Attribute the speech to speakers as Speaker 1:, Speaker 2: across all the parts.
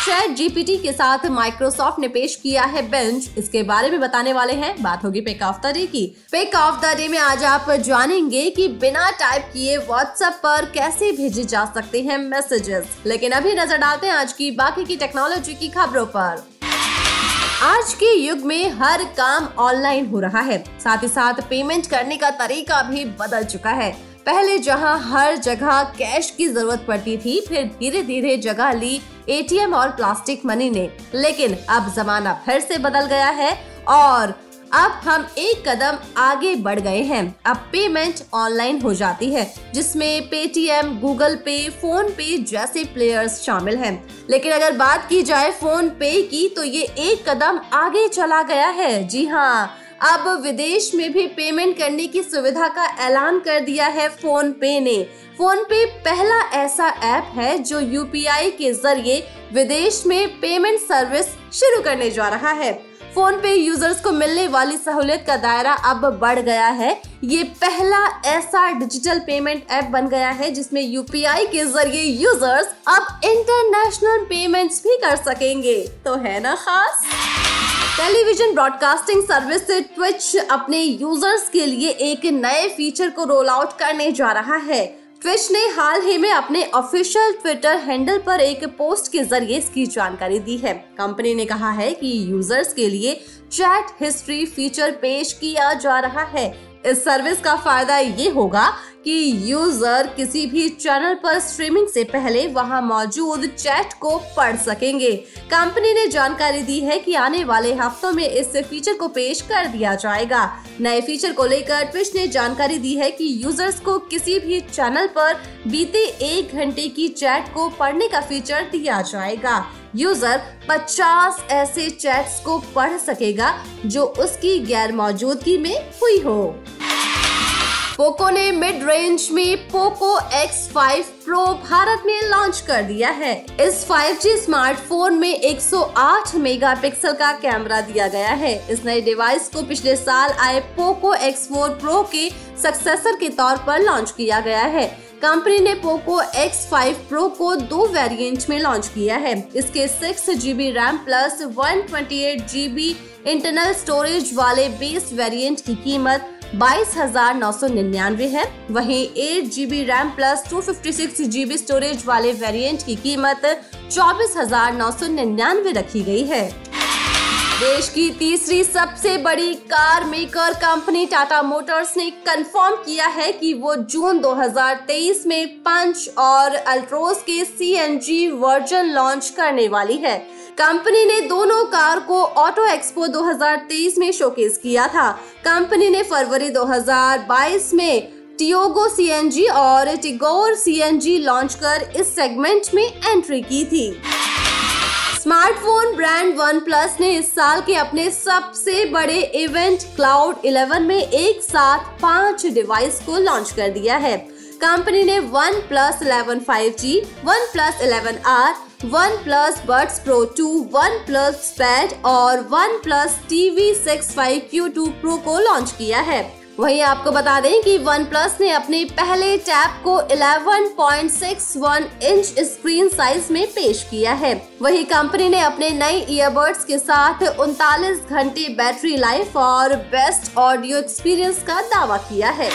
Speaker 1: Chat GPT के साथ Microsoft ने पेश किया है बेंच इसके बारे में बताने वाले हैं। बात होगी पिक ऑफ़ द डे की। पिक ऑफ़ द डे में आज आप जानेंगे कि बिना टाइप किए व्हाट्सएप पर कैसे भेजे जा सकते हैं मैसेजेस लेकिन अभी नज़र डालते हैं आज की बाकी की टेक्नोलॉजी की खबरों पर। आज के युग में हर काम ऑनलाइन हो रहा है। साथ ही साथ पेमेंट करने का तरीका भी बदल चुका है। पहले जहाँ हर जगह कैश की ज़रूरत पड़ती थी, फिर धीरे धीरे जगह ली एटीएम और प्लास्टिक मनी ने। लेकिन अब जमाना फिर से बदल गया है और अब हम एक कदम आगे बढ़ गए हैं। अब पेमेंट ऑनलाइन हो जाती है, जिसमें पेटीएम गूगल पे फ़ोन पे जैसे प्लेयर्स शामिल हैं। लेकिन अगर बात की जाए फ़ोन पे की तो ये एक कदम आगे चला गया है। जी हाँ अब विदेश में भी पेमेंट करने की सुविधा का ऐलान कर दिया है फ़ोन पे ने। फ़ोन पे पहला ऐसा ऐप है जो यूपीआई के ज़रिए विदेश में पेमेंट सर्विस शुरू करने जा रहा है। फ़ोन पे यूज़र्स को मिलने वाली सहूलियत का दायरा अब बढ़ गया है। ये पहला ऐसा डिजिटल पेमेंट ऐप बन गया है जिसमें यूपीआई के ज़रिए यूज़र्स अब इंटरनेशनल पेमेंट्स भी कर सकेंगे। तो है ना खास? टेलीविज़न ब्रॉडकास्टिंग सर्विस से ट्विच अपने यूज़र्स के लिए एक नए फीचर को रोल आउट करने जा रहा है। ट्विच ने हाल ही में अपने ऑफिशियल ट्विटर हैंडल पर एक पोस्ट के ज़रिए इसकी जानकारी दी है। कंपनी ने कहा है कि यूज़र्स के लिए चैट हिस्ट्री फीचर पेश किया जा रहा है। इस सर्विस का फ़ायदा ये होगा कि यूज़र किसी भी चैनल पर स्ट्रीमिंग से पहले वहाँ मौजूद चैट को पढ़ सकेंगे। कंपनी ने जानकारी दी है कि आने वाले हफ्तों में इस फीचर को पेश कर दिया जाएगा। नए फीचर को लेकर ट्विच ने जानकारी दी है कि यूज़र्स को किसी भी चैनल पर बीते एक घंटे की चैट को पढ़ने का फीचर दिया जाएगा। यूज़र 50 ऐसे चैट्स को पढ़ सकेगा जो उसकी गैर मौजूदगी में हुई हो। पोको ने मिड रेंज में पोको X5 Pro भारत में लॉन्च कर दिया है। इस 5G स्मार्टफ़ोन में 108 मेगापिक्सल का कैमरा दिया गया है। इस नए डिवाइस को पिछले साल आए पोको X4 Pro के सक्सेसर के तौर पर लॉन्च किया गया है। कंपनी ने पोको X5 Pro को दो वेरिएंट में लॉन्च किया है। इसके six GB RAM plus one GB internal storage वाले बेस वेरिएंट की कीमत बाईस हज़ार नौ सौ निन्यानवे है। वहीं eight GB RAM plus two fifty six GB storage वाले वेरिएंट की कीमत चौबीस हज़ार नौ सौ निन्यानवे रखी गई है। देश की तीसरी सबसे बड़ी car maker company Tata Motors ने कंफर्म किया है कि वो जून 2023 में पंच और अल्ट्रोस के सीएनजी वर्जन लॉन्च करने वाली है। कंपनी ने दोनों कार को ऑटो एक्सपो 2023 में शोकेस किया था। कंपनी ने फरवरी 2022 में टियोगो सीएनजी और टिगोर सीएनजी लॉन्च कर इस सेगमेंट में एंट्री की थी। स्मार्टफ़ोन ब्रांड वन प्लस ने इस साल के अपने सबसे बड़े इवेंट क्लाउड 11 में एक साथ पाँच डिवाइस को लॉन्च कर दिया है। कंपनी ने one plus eleven five G one plus eleven R one plus buds pro two one plus pad और one plus TV six five Q two pro को लॉन्च किया है। वहीं आपको बता दें कि वन प्लस ने अपने पहले टैब को 11.61 इंच स्क्रीन साइज़ में पेश किया है। वहीं कंपनी ने अपने नए ईयरबड्स के साथ उनतालीस घंटे बैटरी लाइफ और बेस्ट ऑडियो एक्सपीरियंस का दावा किया है।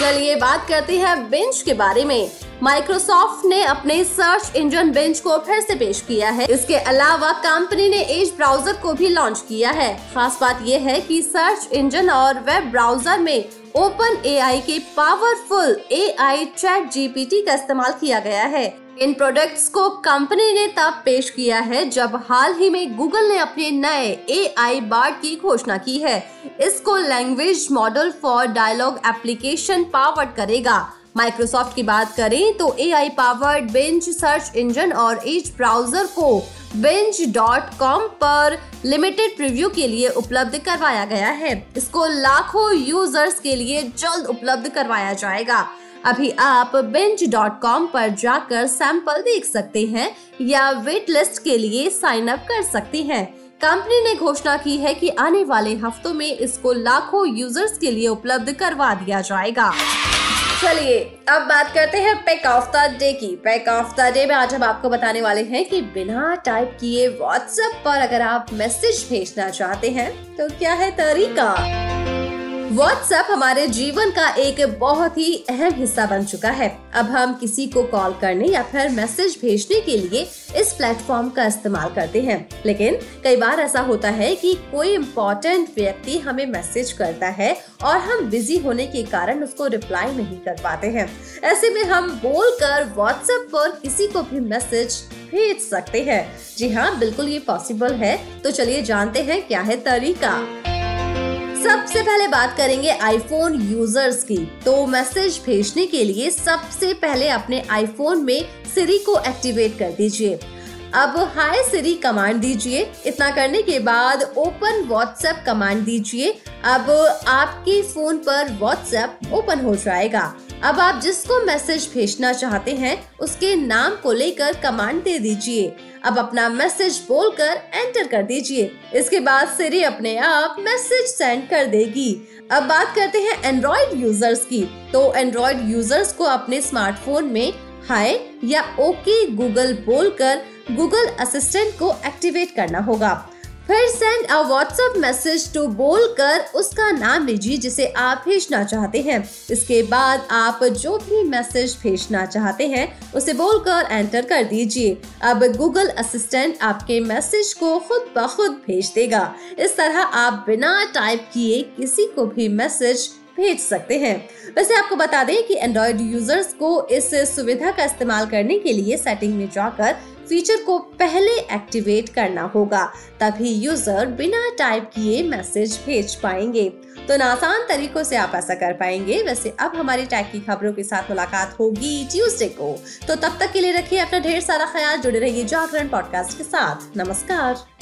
Speaker 1: चलिए बात करते हैं बेंच के बारे में। माइक्रोसॉफ्ट ने अपने सर्च इंजन बेंच को फिर से पेश किया है। इसके अलावा कंपनी ने एज ब्राउज़र को भी लॉन्च किया है। खास बात यह है कि सर्च इंजन और वेब ब्राउज़र में ओपन एआई के पावरफुल एआई आई चैट जीपीटी का इस्तेमाल किया गया है। इन प्रोडक्ट्स को कंपनी ने तब पेश किया है जब हाल ही में गूगल ने अपने नए ए आई बार्ड की घोषणा की है। इसको language model for dialogue application powered करेगा। माइक्रोसॉफ्ट की बात करें तो A I powered Bing search engine और एज ब्राउज़र को बेंच डॉट कॉम पर लिमिटेड प्रीव्यू के लिए उपलब्ध करवाया गया है। इसको लाखों यूज़र्स के लिए जल्द उपलब्ध करवाया जाएगा। अभी आप बेंच डॉट कॉम पर जाकर सैंपल देख सकते हैं या वेट लिस्ट के लिए साइन अप कर सकते हैं। कंपनी ने घोषणा की है कि आने वाले हफ्तों में इसको लाखों यूज़र्स के लिए उपलब्ध करवा दिया जाएगा। चलिए, अब बात करते हैं पैक ऑफ़ द डे की। पैक ऑफ़ द डे में आज हम आपको बताने वाले हैं कि बिना टाइप किए व्हाट्सएप पर अगर आप मैसेज भेजना चाहते हैं तो क्या है तरीका? व्हाट्सएप हमारे जीवन का एक बहुत ही अहम हिस्सा बन चुका है। अब हम किसी को कॉल करने या फिर मैसेज भेजने के लिए इस प्लेटफॉर्म का इस्तेमाल करते हैं। लेकिन कई बार ऐसा होता है कि कोई इम्पोर्टेंट व्यक्ति हमें मैसेज करता है और हम बिज़ी होने के कारण उसको रिप्लाई नहीं कर पाते हैं। ऐसे में हम बोल कर व्हाट्सएप पर किसी को भी मैसेज भेज सकते हैं। जी हाँ बिल्कुल ये पॉसिबल है। तो चलिए जानते हैं क्या है तरीका। सबसे पहले बात करेंगे आईफोन यूज़र्स की। तो मैसेज भेजने के लिए सबसे पहले अपने आईफोन में सिरी को एक्टिवेट कर दीजिए। अब हाय सिरी कमांड दीजिए। इतना करने के बाद ओपन व्हाट्सएप कमांड दीजिए। अब आपके फ़ोन पर व्हाट्सएप ओपन हो जाएगा। अब आप जिसको मैसेज भेजना चाहते हैं, उसके नाम को लेकर कमांड दे दीजिए। अब अपना मैसेज बोलकर एंटर कर दीजिए। इसके बाद सिरी अपने आप मैसेज सेंड कर देगी। अब बात करते हैं एंड्रॉइड यूज़र्स की। तो एंड्रॉइड यूज़र्स को अपने स्मार्टफ़ोन में हाय या ओके गूगल बोलकर गूगल असिस्टेंट को एक्टिवेट करना होगा। फिर send a WhatsApp message to बोल कर उसका नाम लीजिए जिसे आप भेजना चाहते हैं। इसके बाद आप जो भी मैसेज भेजना चाहते हैं, उसे बोलकर एंटर कर दीजिए। अब गूगल असिस्टेंट आपके मैसेज को खुद ब खुद भेज देगा। इस तरह आप बिना टाइप किए किसी को भी मैसेज भेज सकते हैं। वैसे आपको बता दें कि एंड्रॉइड यूज़र्स को इस सुविधा का इस्तेमाल करने के लिए सेटिंग में जाकर फीचर को पहले एक्टिवेट करना होगा, तभी यूज़र बिना टाइप किए मैसेज भेज पाएँगे। तो आसान तरीकों से आप ऐसा कर पाएँगे। वैसे अब हमारी टैग की खबरों के साथ मुलाकात होगी ट्यूसडे को। तो तब तक के लिए रखिए अपना ढेर सारा ख्याल, जुड़े रहिए जागरण पॉडकास्ट के साथ। नमस्कार।